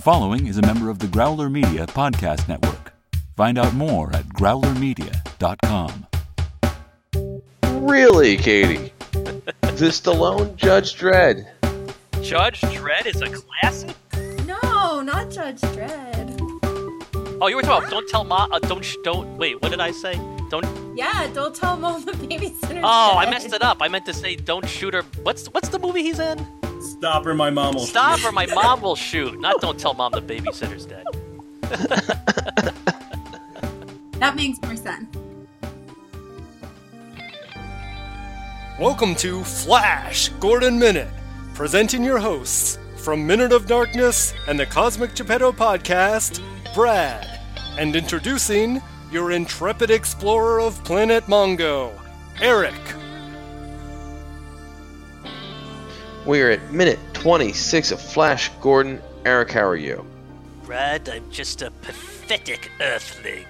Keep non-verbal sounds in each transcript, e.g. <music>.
The following is a member of the Growler Media Podcast Network. Find out more at growlermedia.com. Really, Katie? the Stallone Judge Dredd. Judge Dredd is a classic. No, not Judge Dredd. Oh, you were talking about don't tell Ma. Uh, don't sh- don't wait. What did I say? Don't. Yeah, don't tell mom the babysitter's Oh, I messed it up. I meant to say don't shoot her. What's what's the movie he's in? Stop or my mom will Stop or my mom will shoot. Not don't tell mom the babysitter's dead. <laughs> That makes more sense. Welcome to Flash Gordon Minute, presenting your hosts from Minute of Darkness and the Cosmic Geppetto podcast, Brad, and introducing your intrepid explorer of Planet Mongo, Eric. We're at minute 26 of Flash Gordon. Eric, how are you? Brad, I'm just a pathetic earthling.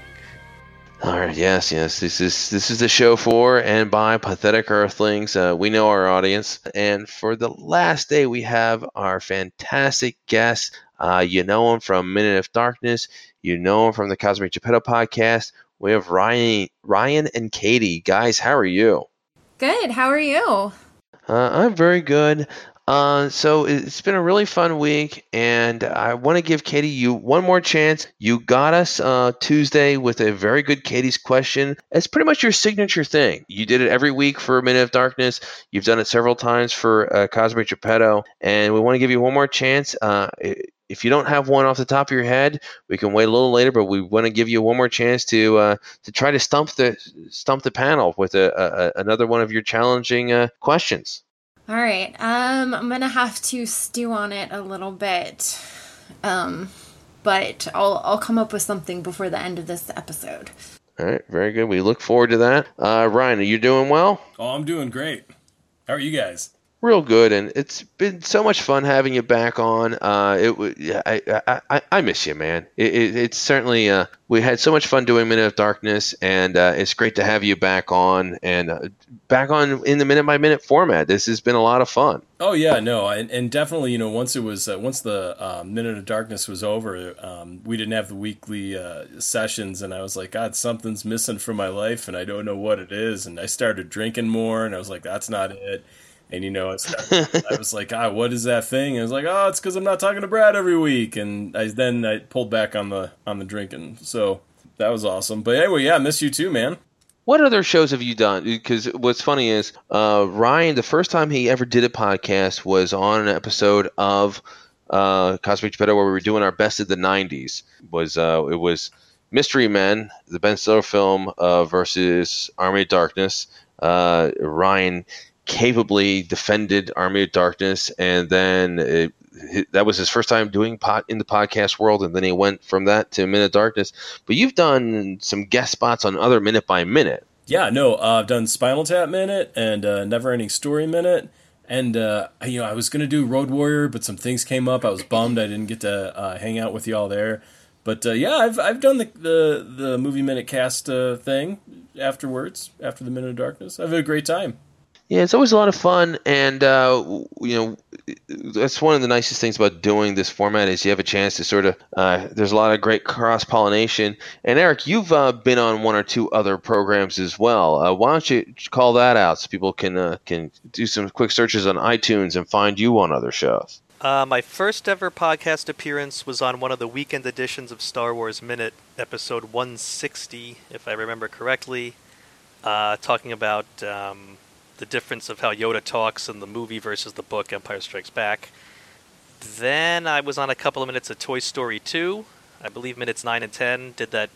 All right, yes, yes. This is this is the show for and by pathetic earthlings. Uh, we know our audience, and for the last day, we have our fantastic guest. Uh, you know him from Minute of Darkness. You know him from the Cosmic Geppetto podcast. We have Ryan, Ryan and Katie. Guys, how are you? Good. How are you? Uh, I'm very good. Uh, so it's been a really fun week, and I want to give Katie you one more chance. You got us uh, Tuesday with a very good Katie's question. It's pretty much your signature thing. You did it every week for a Minute of Darkness. You've done it several times for uh, Cosmic Geppetto, and we want to give you one more chance. Uh, if you don't have one off the top of your head, we can wait a little later, but we want to give you one more chance to uh, to try to stump the stump the panel with a, a, another one of your challenging uh, questions. All right. Um, I'm gonna have to stew on it a little bit. Um, but I'll I'll come up with something before the end of this episode. All right, very good. We look forward to that. Uh, Ryan, are you doing well? Oh, I'm doing great. How are you guys? Real good, and it's been so much fun having you back on. Uh, it, w- I, I, I miss you, man. It, it, it's certainly uh, we had so much fun doing Minute of Darkness, and uh, it's great to have you back on and uh, back on in the minute by minute format. This has been a lot of fun. Oh yeah, no, and, and definitely, you know, once it was uh, once the um, minute of darkness was over, um, we didn't have the weekly uh, sessions, and I was like, God, something's missing from my life, and I don't know what it is. And I started drinking more, and I was like, that's not it. And you know, I, <laughs> I was like, ah, what is that thing? And I was like, oh, it's because I'm not talking to Brad every week. And I then I pulled back on the on the drinking, so that was awesome. But anyway, yeah, I miss you too, man. What other shows have you done? Because what's funny is uh, Ryan, the first time he ever did a podcast was on an episode of uh, Cosmic Geppetto where we were doing our best of the '90s. Was uh, it was Mystery Men, the Ben Stiller film uh, versus Army of Darkness. Uh, Ryan capably defended Army of Darkness, and then it, that was his first time doing pot in the podcast world, and then he went from that to Minute Darkness. But you've done some guest spots on other Minute by Minute. Yeah, no, uh, I've done Spinal Tap Minute and uh, Never Ending Story Minute, and uh, you know I was gonna do Road Warrior, but some things came up. I was bummed I didn't get to uh, hang out with y'all there. But uh, yeah, I've I've done the the, the movie minute cast uh, thing afterwards after the Minute of Darkness. I've had a great time. Yeah, it's always a lot of fun, and uh, you know that's one of the nicest things about doing this format is you have a chance to sort of. Uh, there's a lot of great cross pollination. And Eric, you've uh, been on one or two other programs as well. Uh, why don't you call that out so people can uh, can do some quick searches on iTunes and find you on other shows. Uh, my first ever podcast appearance was on one of the weekend editions of Star Wars Minute, episode 160, if I remember correctly, talking about um, the difference of how Yoda talks in the movie versus the book Empire Strikes Back. Then I was on a couple of minutes of Toy Story 2. I believe minutes 9 and 10 did that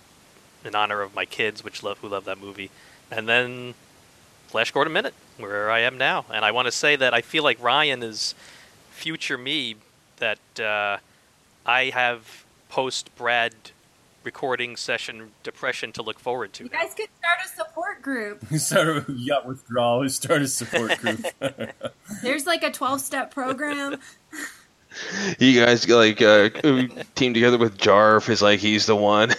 in honor of my kids, which love who love that movie. And then Flash Gordon Minute, where I am now. And I want to say that I feel like Ryan is future me that uh, I have post Brad recording session depression to look forward to. You guys could start a support group. <laughs> We started we got withdrawal. We started support group. <laughs> There's like a 12 step program. <laughs> You guys like uh, team together with Jarf is like he's the one.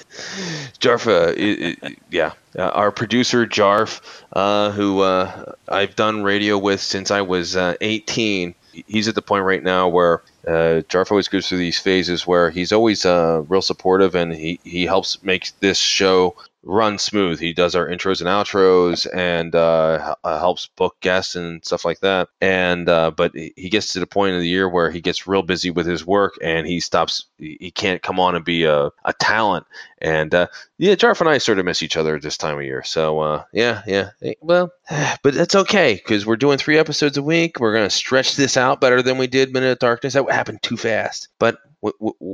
Jarf, uh, i- i- yeah, uh, our producer Jarf, uh, who uh, I've done radio with since I was uh, 18. He's at the point right now where uh, Jarf always goes through these phases where he's always uh, real supportive and he, he helps make this show run smooth. He does our intros and outros and uh, uh, helps book guests and stuff like that. And uh, but he gets to the point of the year where he gets real busy with his work and he stops. He can't come on and be a, a talent. And uh, yeah, Jarf and I sort of miss each other this time of year. So uh, yeah, yeah. Well, <sighs> but that's okay because we're doing three episodes a week. We're gonna stretch this out better than we did Minute of Darkness. That happened too fast. But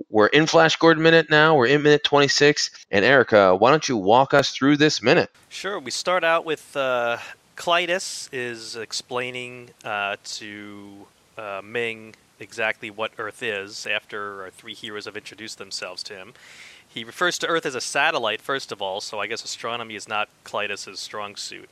we're in Flash Gordon minute now. We're in minute 26. And Erica, why don't you walk us through this minute? Sure. We start out with uh, Klytus is explaining uh, to uh, Ming exactly what Earth is after our three heroes have introduced themselves to him. He refers to Earth as a satellite, first of all, so I guess astronomy is not Klytus's strong suit.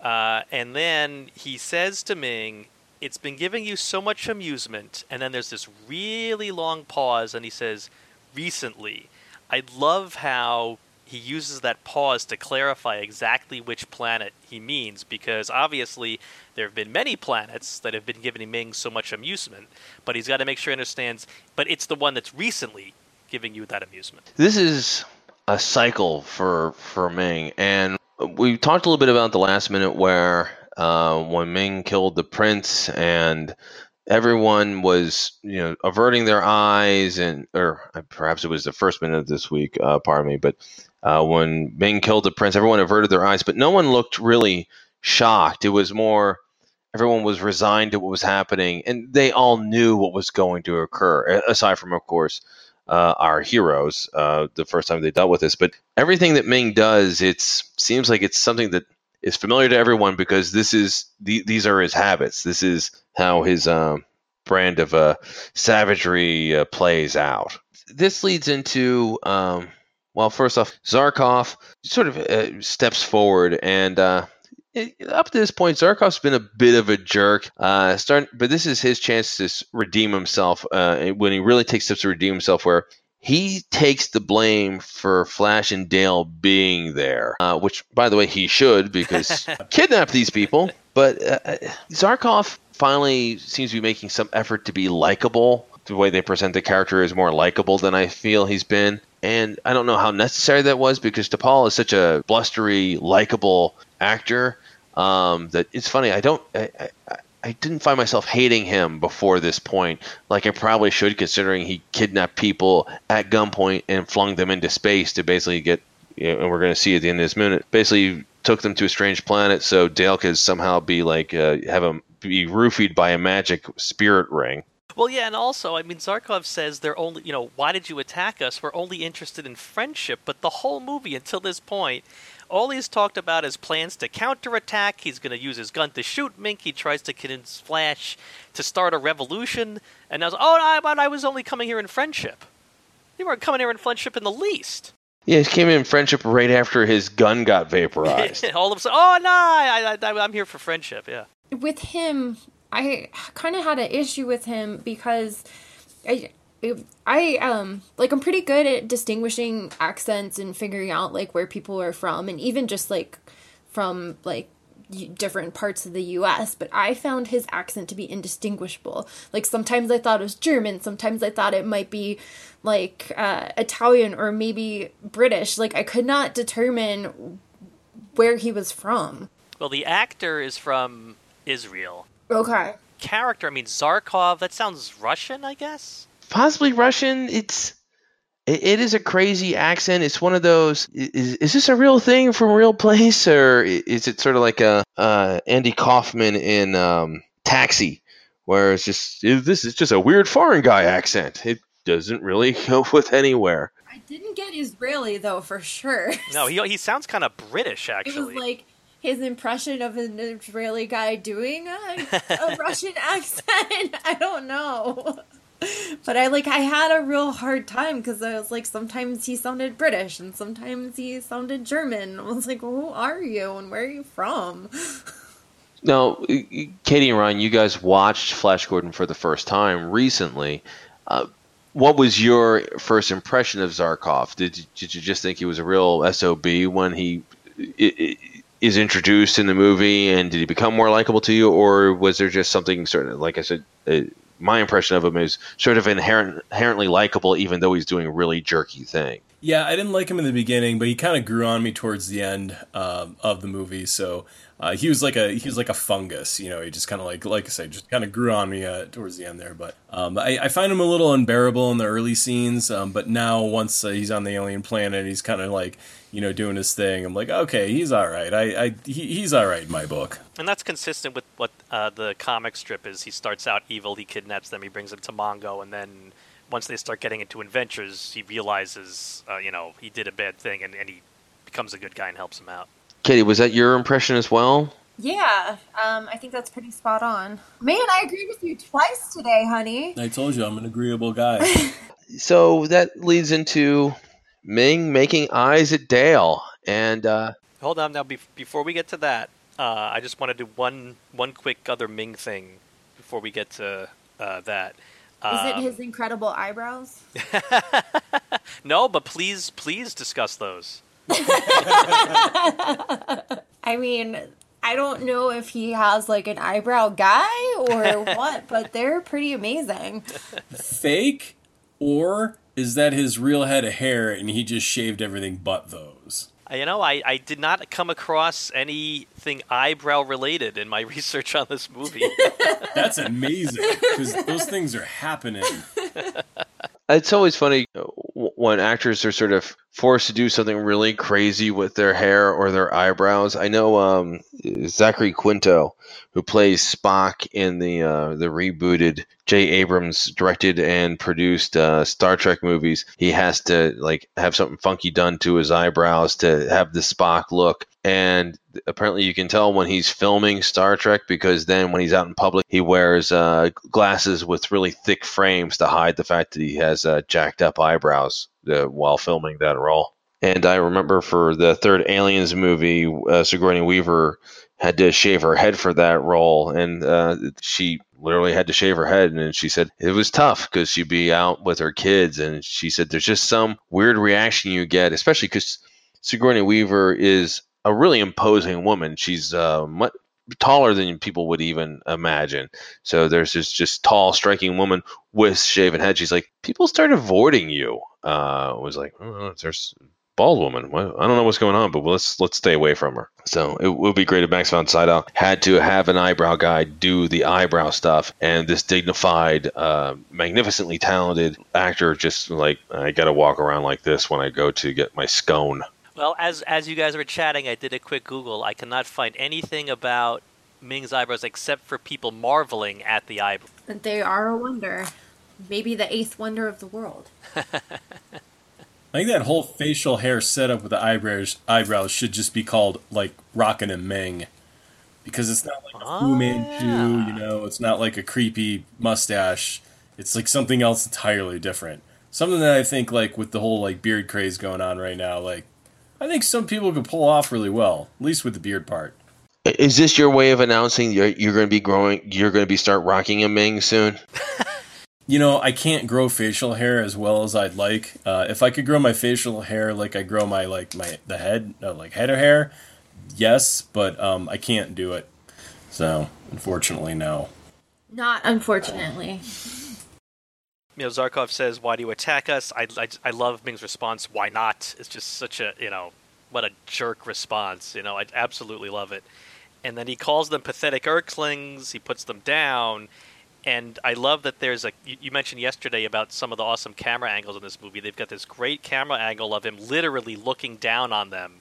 Uh, and then he says to Ming, it's been giving you so much amusement. And then there's this really long pause, and he says, recently. I love how he uses that pause to clarify exactly which planet he means, because obviously there have been many planets that have been giving Ming so much amusement, but he's got to make sure he understands, but it's the one that's recently giving you that amusement. This is a cycle for for Ming, and we talked a little bit about the last minute where uh, when Ming killed the prince and everyone was you know averting their eyes and or perhaps it was the first minute of this week uh, pardon me but uh, when Ming killed the prince everyone averted their eyes but no one looked really shocked. It was more everyone was resigned to what was happening and they all knew what was going to occur aside from of course uh, our heroes uh, the first time they dealt with this. But everything that Ming does it seems like it's something that is familiar to everyone because this is the, these are his habits. This is how his um, brand of uh, savagery uh, plays out. This leads into um, well, first off, Zarkov sort of uh, steps forward and. Uh, up to this point, Zarkov's been a bit of a jerk. Uh, start, but this is his chance to redeem himself uh, when he really takes steps to redeem himself. Where he takes the blame for Flash and Dale being there, uh, which, by the way, he should because <laughs> kidnap these people. But uh, uh, Zarkov finally seems to be making some effort to be likable. The way they present the character is more likable than I feel he's been. And I don't know how necessary that was because Topol is such a blustery, likable actor um, that it's funny. I don't. I, I, I didn't find myself hating him before this point, like I probably should, considering he kidnapped people at gunpoint and flung them into space to basically get. You know, and we're going to see at the end of this minute. Basically, took them to a strange planet so Dale could somehow be like uh, have him be roofied by a magic spirit ring. Well, yeah, and also, I mean, Zarkov says they're only, you know, why did you attack us? We're only interested in friendship. But the whole movie until this point, all he's talked about is plans to counterattack. He's going to use his gun to shoot Ming. He tries to convince Flash to start a revolution. And I was, oh, I, but I was only coming here in friendship. You weren't coming here in friendship in the least. Yeah, he came in friendship right after his gun got vaporized. <laughs> all of a sudden, oh no, I, I, I'm here for friendship. Yeah. With him, I kind of had an issue with him because I I um like I'm pretty good at distinguishing accents and figuring out like where people are from and even just like from like different parts of the US, but I found his accent to be indistinguishable. Like sometimes I thought it was German, sometimes I thought it might be like uh, Italian or maybe British. Like I could not determine where he was from. Well, the actor is from Israel. Okay. Character, I mean Zarkov, that sounds Russian, I guess possibly Russian. It's it, it is a crazy accent. It's one of those. Is, is this a real thing from a real place, or is it sort of like a uh, Andy Kaufman in um, Taxi, where it's just this is just a weird foreign guy accent. It doesn't really <laughs> go with anywhere. I didn't get Israeli though, for sure. No, he he sounds kind of British actually. <laughs> It was like his impression of an Israeli guy doing a, a <laughs> Russian accent. I don't know. <laughs> but I like I had a real hard time because I was like sometimes he sounded British and sometimes he sounded German. <laughs> I was like, who are you and where are you from? <laughs> Now, Katie and Ryan, you guys watched Flash Gordon for the first time recently. Uh, what was your first impression of Zarkov? Did you, did you just think he was a real sob when he is introduced in the movie, and did he become more likable to you, or was there just something sort of like I said? My impression of him is sort of inherent, inherently likable, even though he's doing a really jerky thing. Yeah, I didn't like him in the beginning, but he kind of grew on me towards the end um, of the movie. So uh, he was like a he was like a fungus, you know. He just kind of like like I said, just kind of grew on me uh, towards the end there. But um, I, I, find him a little unbearable in the early scenes. Um, but now once uh, he's on the alien planet, he's kind of like you know doing his thing. I'm like, okay, he's all right. I, I he, he's all right in my book. And that's consistent with what uh, the comic strip is. He starts out evil, he kidnaps them, he brings them to Mongo, and then once they start getting into adventures, he realizes uh, you know he did a bad thing, and, and he becomes a good guy and helps him out. Katie, was that your impression as well? Yeah, um, I think that's pretty spot on. Man, I agree with you twice today, honey. I told you I'm an agreeable guy. <laughs> so that leads into Ming making eyes at Dale, and uh, hold on now. Be- before we get to that, uh, I just want to do one one quick other Ming thing before we get to uh, that. Is it um, his incredible eyebrows? <laughs> no, but please, please discuss those. <laughs> I mean, I don't know if he has like an eyebrow guy or <laughs> what, but they're pretty amazing. Fake or is that his real head of hair and he just shaved everything but those? Uh, you know, I, I did not come across anything eyebrow related in my <laughs> research on this movie. <laughs> That's amazing because those things are happening. It's always funny uh, when actors are sort of forced to do something really crazy with their hair or their eyebrows. I know um, Zachary Quinto, who plays Spock in the uh, the rebooted J. Abrams directed and produced uh, Star Trek movies. He has to like have something funky done to his eyebrows to have the Spock look. And apparently, you can tell when he's filming Star Trek because then when he's out in public, he wears uh, glasses with really thick frames to hide the fact that he has uh, jacked up eyebrows while filming that role. And I remember for the third Aliens movie, uh, Sigourney Weaver had to shave her head for that role, and uh, she literally had to shave her head. And she said it was tough because she'd be out with her kids, and she said there's just some weird reaction you get, especially because Sigourney Weaver is a really imposing woman. She's uh, much taller than people would even imagine. So there's this just tall, striking woman with shaven head. She's like, people start avoiding you. Uh, was like, oh, there's bald woman. Well, I don't know what's going on, but let's let's stay away from her. So it would be great if Max von Sydow had to have an eyebrow guy do the eyebrow stuff, and this dignified, uh, magnificently talented actor just like I got to walk around like this when I go to get my scone. Well, as as you guys were chatting, I did a quick Google. I cannot find anything about Ming's eyebrows except for people marveling at the eyebrows. They are a wonder. Maybe the eighth wonder of the world. <laughs> I think that whole facial hair setup with the eyebrows eyebrows should just be called like Rockin' and Ming. Because it's not like a oh, Fu ah. Manchu, yeah. you know, it's not like a creepy mustache. It's like something else entirely different. Something that I think like with the whole like beard craze going on right now, like I think some people could pull off really well, at least with the beard part. Is this your way of announcing you're, you're going to be growing? You're going to be start rocking a Ming soon. <laughs> You know, I can't grow facial hair as well as I'd like. Uh, if I could grow my facial hair like I grow my like my the head uh, like head of hair, yes, but um, I can't do it. So unfortunately, no. Not unfortunately. You know, Zarkov says, "Why do you attack us?" I, I, I love Ming's response. Why not? It's just such a you know what a jerk response. You know, I absolutely love it. And then he calls them pathetic Earthlings. He puts them down and I love that there's a. You, mentioned yesterday about some of the awesome camera angles in this movie. They've got this great camera angle of him literally looking down on them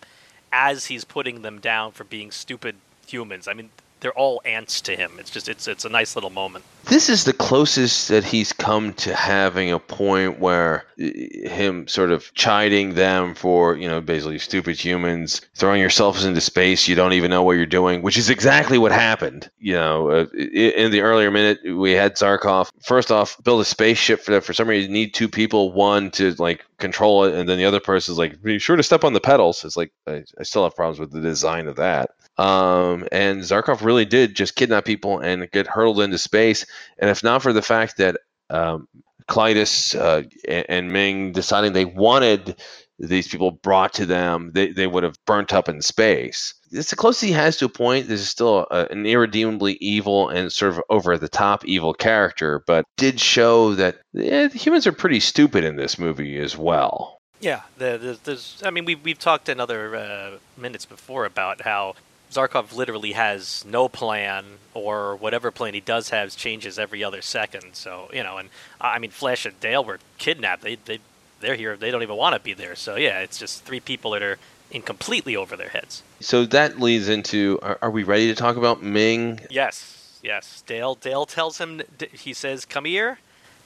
as he's putting them down for being stupid humans. I mean, they're all ants to him. It's just it's it's a nice little moment. This is the closest that he's come to having a point where him sort of chiding them for you know basically stupid humans throwing yourselves into space. You don't even know what you're doing, which is exactly what happened. You know, uh, in the earlier minute we had Zarkov first off build a spaceship for that. For some reason, you need two people, one to like control it, and then the other person's like, be sure to step on the pedals. It's like I, I still have problems with the design of that. Um, and Zarkov really did just kidnap people and get hurled into space. And if not for the fact that um, Klytus uh, and Ming deciding they wanted these people brought to them, they, they would have burnt up in space. it's the closest he has to a point. This is still a, an irredeemably evil and sort of over the top evil character, but did show that eh, humans are pretty stupid in this movie as well. Yeah, there's I mean, we've, we've talked in other uh, minutes before about how Zarkov literally has no plan, or whatever plan he does have changes every other second. So, you know, and I mean, Flash and Dale were kidnapped. They, they, they're here. They don't even want to be there. So, yeah, it's just three people that are in completely over their heads. So that leads into are, are we ready to talk about Ming? Yes, yes. Dale Dale tells him he says, "Come here."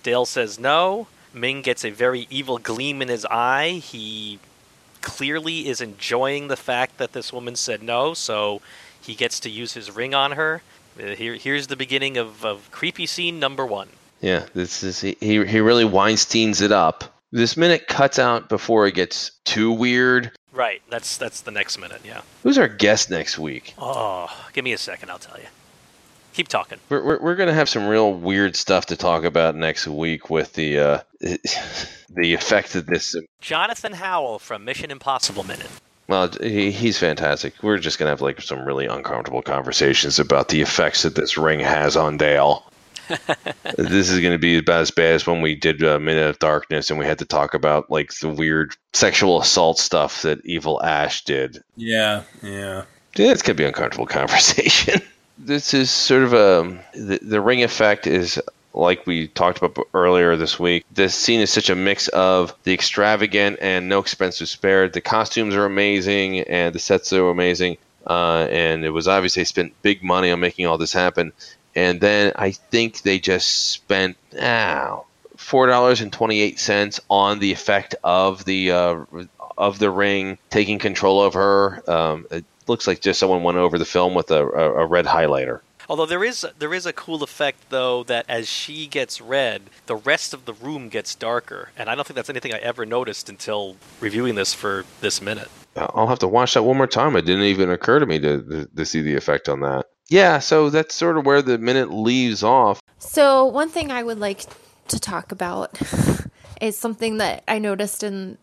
Dale says no. Ming gets a very evil gleam in his eye. He clearly is enjoying the fact that this woman said no, so he gets to use his ring on her. Uh, here, here's the beginning of, of creepy scene number one. Yeah, this is he. He really Weinsteins it up. This minute cuts out before it gets too weird. Right. That's that's the next minute. Yeah. Who's our guest next week? Oh, give me a second. I'll tell you. Keep talking. We're we're, we're gonna have some real weird stuff to talk about next week with the uh, <laughs> the effect of this. Jonathan Howell from Mission Impossible Minute. Well, he, he's fantastic. We're just gonna have like some really uncomfortable conversations about the effects that this ring has on Dale. <laughs> this is going to be about as bad as when we did uh, Minute of Darkness and we had to talk about like the weird sexual assault stuff that Evil Ash did. Yeah, yeah. Yeah, it's going to be an uncomfortable <laughs> conversation. This is sort of a the, the ring effect is like we talked about earlier this week. This scene is such a mix of the extravagant and no expense was spared. The costumes are amazing and the sets are amazing. Uh, and it was obvious they spent big money on making all this happen and then I think they just spent ah, four dollars and twenty eight cents on the effect of the uh, of the ring taking control of her. Um, looks like just someone went over the film with a, a, a red highlighter. Although there is there is a cool effect though that as she gets red, the rest of the room gets darker, and I don't think that's anything I ever noticed until reviewing this for this minute. Uh, I'll have to watch that one more time. It didn't even occur to me to to, to see the effect on that yeah, so that's sort of where the minute leaves off. So, one thing I would like to talk about <laughs> is something that I noticed in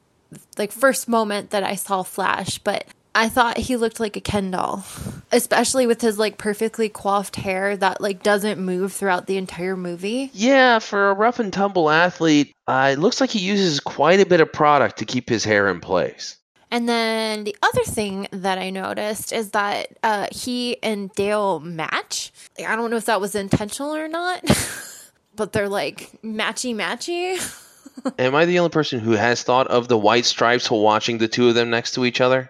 like first moment that I saw Flash, but I thought he looked like a Ken doll, especially with his like perfectly coiffed hair that like doesn't move throughout the entire movie. Yeah, for a rough and tumble athlete, uh, it looks like he uses quite a bit of product to keep his hair in place. And then the other thing that I noticed is that uh, he and Dale match. Like, I don't know if that was intentional or not, <laughs> but they're like matchy matchy. <laughs> Am I the only person who has thought of the white stripes while watching the two of them next to each other?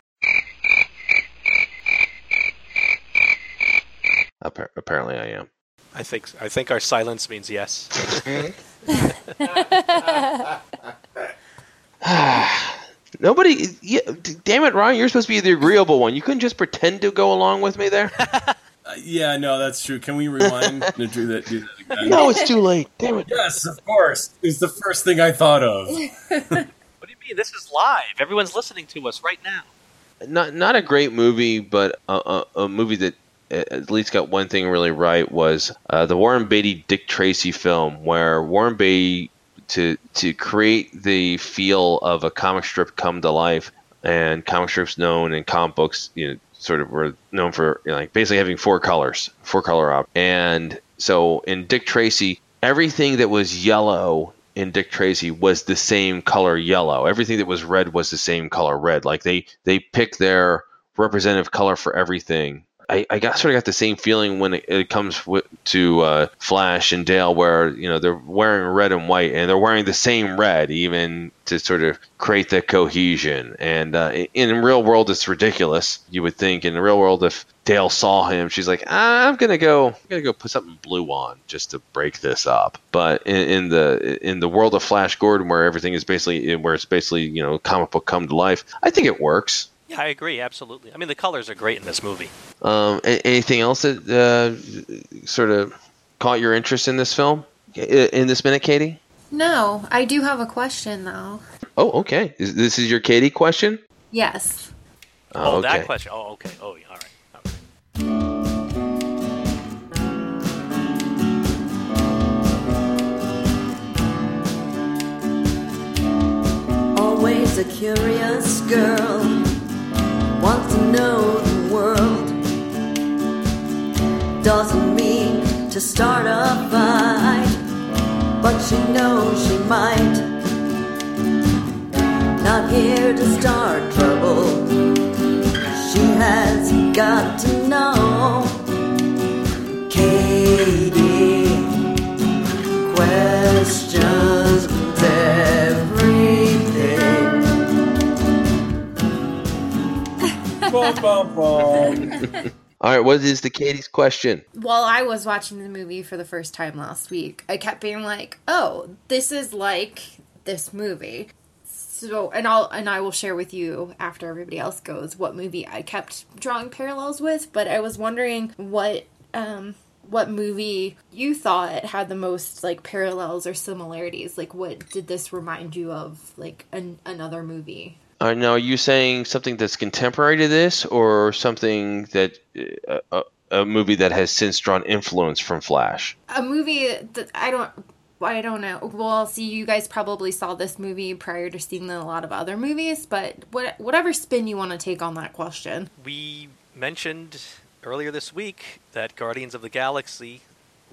Apparently, I am. I think I think our silence means yes. <laughs> Nobody, yeah, damn it, Ryan, you're supposed to be the agreeable one. You couldn't just pretend to go along with me there. <laughs> uh, yeah, no, that's true. Can we rewind <laughs> to do that? Do that again? No, it's too late. Damn it. Yes, of course. It's the first thing I thought of. what do you mean? This is live. Everyone's listening to us right now. Not not a great movie, but a, a, a movie that at least got one thing really right was uh, the Warren Beatty Dick Tracy film, where Warren Beatty to to create the feel of a comic strip come to life. And comic strips known and comic books, you know, sort of were known for you know, like basically having four colors, four color op. And so in Dick Tracy, everything that was yellow in Dick Tracy was the same color yellow. Everything that was red was the same color red. Like they they picked their representative color for everything I, I got sort of got the same feeling when it, it comes to uh, Flash and Dale, where you know they're wearing red and white, and they're wearing the same red, even to sort of create the cohesion. And uh, in, in real world, it's ridiculous. You would think in the real world, if Dale saw him, she's like, I'm gonna go, I'm gonna go put something blue on just to break this up. But in, in the in the world of Flash Gordon, where everything is basically where it's basically you know comic book come to life, I think it works. Yeah, I agree. Absolutely. I mean, the colors are great in this movie. Um, anything else that uh, sort of caught your interest in this film? In this minute, Katie? No, I do have a question though. Oh, okay. Is, this is your Katie question? Yes. Oh, oh okay. that question. Oh, okay. Oh, all right. Always a curious girl wants to know the world doesn't mean to start a fight, but she knows she might. Not here to start trouble. She has got to know. Katie questions Bum, bum, bum. All right, what is the Katie's question? While I was watching the movie for the first time last week, I kept being like, "Oh, this is like this movie." So, and I'll and I will share with you after everybody else goes what movie I kept drawing parallels with. But I was wondering what um what movie you thought had the most like parallels or similarities. Like, what did this remind you of? Like an, another movie. Uh, now, are you saying something that's contemporary to this, or something that uh, a, a movie that has since drawn influence from Flash? a movie that I don't I don't know. Well, see, you guys probably saw this movie prior to seeing a lot of other movies, but what whatever spin you want to take on that question. We mentioned earlier this week that Guardians of the Galaxy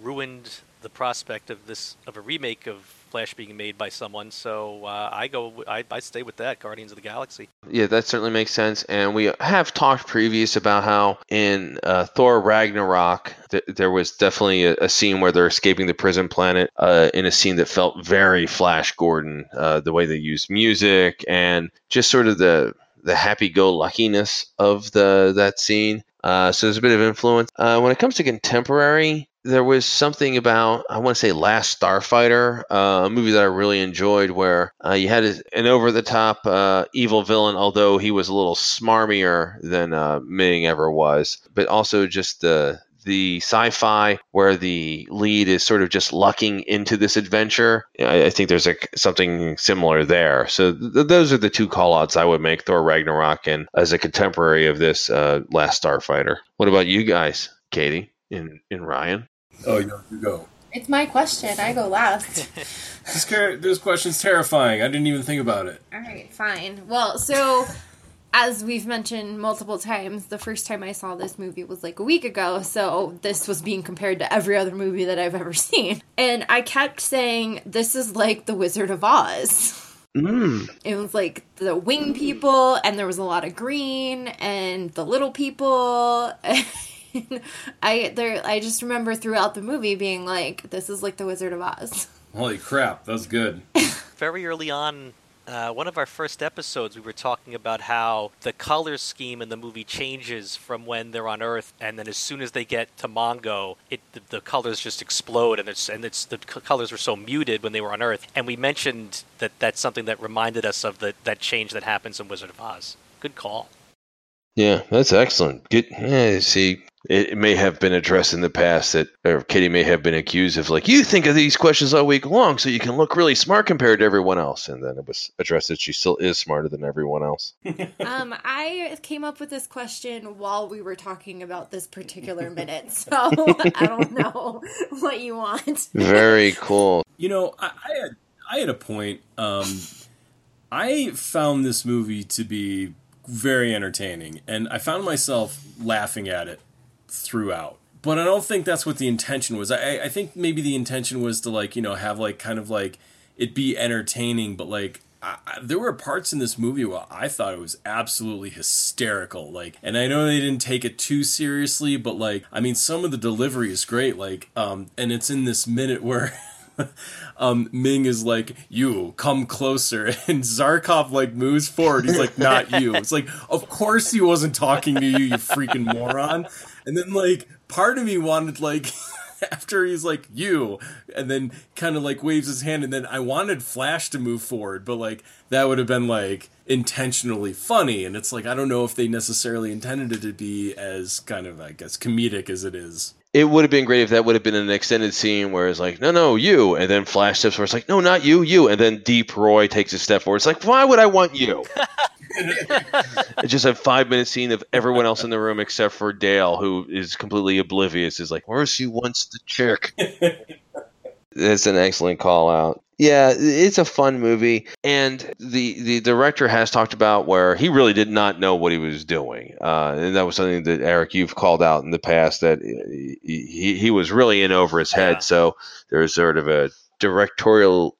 ruined the prospect of this of a remake of Flash being made by someone. So uh, I go, I, I stay with that Guardians of the Galaxy. Yeah, that certainly makes sense. And we have talked previous about how in uh, Thor Ragnarok, th- there was definitely a, a scene where they're escaping the prison planet uh, in a scene that felt very Flash Gordon. Uh, the way they used music and just sort of the the happy-go-luckiness of the that scene. Uh, so there's a bit of influence. Uh, when it comes to contemporary, there was something about I want to say Last Starfighter, uh, a movie that I really enjoyed, where uh, you had an over-the-top uh, evil villain, although he was a little smarmier than uh, Ming ever was, but also just the the sci-fi where the lead is sort of just lucking into this adventure. I, I think there's a, something similar there. So th- those are the two call-outs I would make: Thor Ragnarok and as a contemporary of this uh, Last Starfighter. What about you guys, Katie? In in Ryan. Oh, you you go. It's my question. I go last. <laughs> This, car- this question's terrifying. I didn't even think about it. All right, fine. Well, so as we've mentioned multiple times, the first time I saw this movie was like a week ago, so this was being compared to every other movie that I've ever <laughs> seen. And I kept saying, this is like The Wizard of Oz. Mm. It was like the wing people, and there was a lot of green, and the little people. <laughs> <laughs> I there, I just remember throughout the movie being like, "This is like the Wizard of Oz." <laughs> Holy crap, that's good. Very early on, uh, one of our first episodes, we were talking about how the color scheme in the movie changes from when they're on Earth, and then as soon as they get to Mongo, it the, the colors just explode, and it's and it's the colors were so muted when they were on Earth. And we mentioned that that's something that reminded us of the, that change that happens in Wizard of Oz. Good call. Yeah, that's excellent. Good. Yeah, see, it, it may have been addressed in the past that, or Katie may have been accused of like, you think of these questions all week long, so you can look really smart compared to everyone else, and then it was addressed that she still is smarter than everyone else. <laughs> um, I came up with this question while we were talking about this particular <laughs> minute, so I don't know what you want. Very cool. You know, I, I had I had a point. Um, I found this movie to be very entertaining, and I found myself laughing at it throughout. But I don't think that's what the intention was. I, I think maybe the intention was to like you know have like kind of like it be entertaining, but like I, I- there were parts in this movie where I thought it was absolutely hysterical. Like, and I know they didn't take it too seriously, but like, I mean, some of the delivery is great. Like, um, and it's in this minute where. <laughs> <laughs> um, Ming is like, "You come closer," <laughs> and Zarkov like moves forward. He's like, "Not you." It's like, of course he wasn't talking to you, you freaking moron. And then like, part of me wanted like, <laughs> after he's like, "You," and then kind of like waves his hand, and then I wanted Flash to move forward, but like that would have been like intentionally funny, and it's like I don't know if they necessarily intended it to be as kind of I guess comedic as it is. It would have been great if that would have been an extended scene where it's like, no, no, you, and then Flash steps forward. It's like, no, not you, you, and then Deep Roy takes a step forward. It's like, why would I want you? <laughs> it's just a five minute scene of everyone else in the room except for Dale, who is completely oblivious. Is like, where's she wants the chick? <laughs> that's an excellent call out. Yeah, it's a fun movie, and the the director has talked about where he really did not know what he was doing, uh, and that was something that Eric you've called out in the past that he he was really in over his head. Yeah. So there's sort of a directorial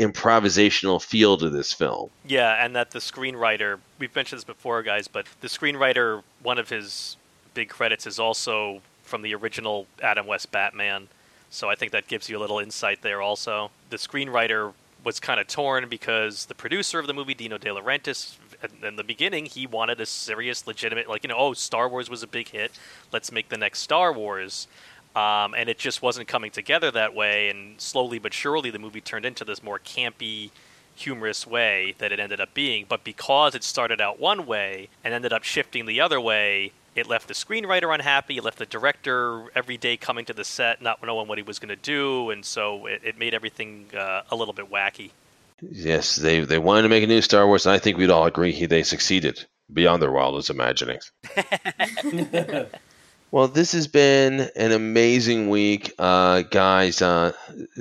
improvisational feel to this film. Yeah, and that the screenwriter, we've mentioned this before, guys, but the screenwriter, one of his big credits is also from the original Adam West Batman. So I think that gives you a little insight there also. The screenwriter was kind of torn because the producer of the movie, Dino De Laurentiis, in- the beginning, he wanted a serious, legitimate, like, you know, oh, Star Wars was a big hit. Let's make the next Star Wars. Um, and it just wasn't coming together that way. And slowly but surely, the movie turned into this more campy, humorous way that it ended up being. But because it started out one way and ended up shifting the other way, it left the screenwriter unhappy. It left the director every day coming to the set not knowing what he was going to do, and so it, it made everything uh, a little bit wacky. Yes, they they wanted to make a new Star Wars, and I think we'd all agree he, they succeeded beyond their wildest imaginings. <laughs> well, this has been an amazing week, uh, guys. Uh,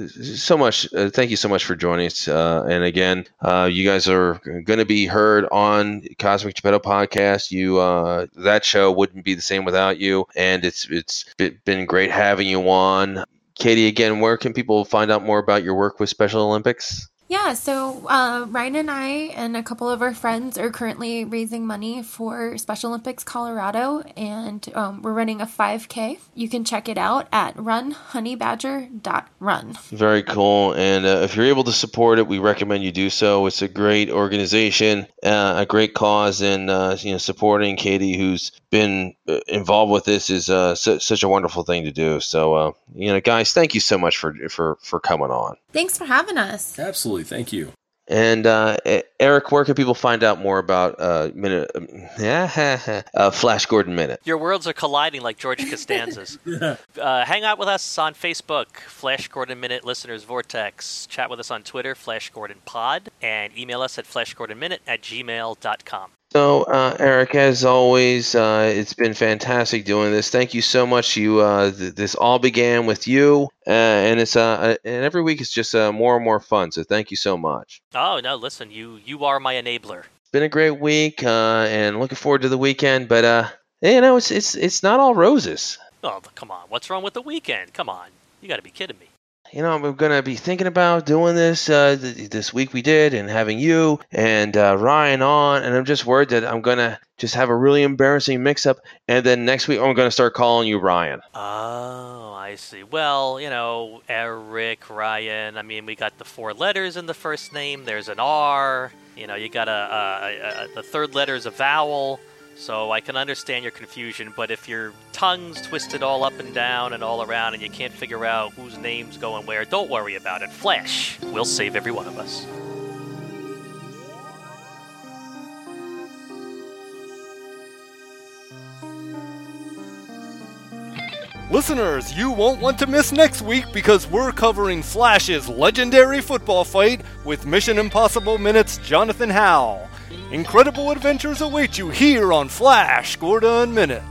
so much. Uh, thank you so much for joining us. Uh, and again, uh, you guys are going to be heard on Cosmic Geppetto podcast. You uh, that show wouldn't be the same without you, and it's it's be- been great having you on. Katie, again, where can people find out more about your work with Special Olympics? Yeah, so uh, Ryan and I and a couple of our friends are currently raising money for Special Olympics Colorado, and um, we're running a 5K. You can check it out at runhoneybadger.run. Very cool. And uh, if you're able to support it, we recommend you do so. It's a great organization, uh, a great cause, and uh, you know, supporting Katie, who's been uh, involved with this, is uh, su- such a wonderful thing to do. So, uh, you know, guys, thank you so much for for for coming on. Thanks for having us. Absolutely, thank you. And uh, Eric, where can people find out more about uh, minute, <laughs> uh, Flash Gordon Minute? Your worlds are colliding like George Costanza's. <laughs> uh, hang out with us on Facebook, Flash Gordon Minute Listeners Vortex. Chat with us on Twitter, Flash Gordon Pod, and email us at flashgordonminute at gmail.com. So, uh, Eric, as always, uh, it's been fantastic doing this. Thank you so much. You, uh, th- this all began with you, uh, and it's uh, and every week it's just uh, more and more fun. So, thank you so much. Oh, no, listen, you, you are my enabler. It's been a great week, uh, and looking forward to the weekend. But uh, you know, it's it's it's not all roses. Oh, come on. What's wrong with the weekend? Come on. You got to be kidding me. You know, I'm gonna be thinking about doing this uh, th- this week we did, and having you and uh, Ryan on, and I'm just worried that I'm gonna just have a really embarrassing mix-up, and then next week I'm gonna start calling you Ryan. Oh, I see. Well, you know, Eric, Ryan. I mean, we got the four letters in the first name. There's an R. You know, you got a, a, a, a the third letter is a vowel. So I can understand your confusion. But if your tongue's twisted all up and down and all around, and you can't figure out whose name's going where, don't worry about it. Flash will save every one of us. Listeners, you won't want to miss next week because we're covering Flash's legendary football fight with Mission Impossible Minute's Jonathan Howe. Incredible adventures await you here on Flash Gordon Minute.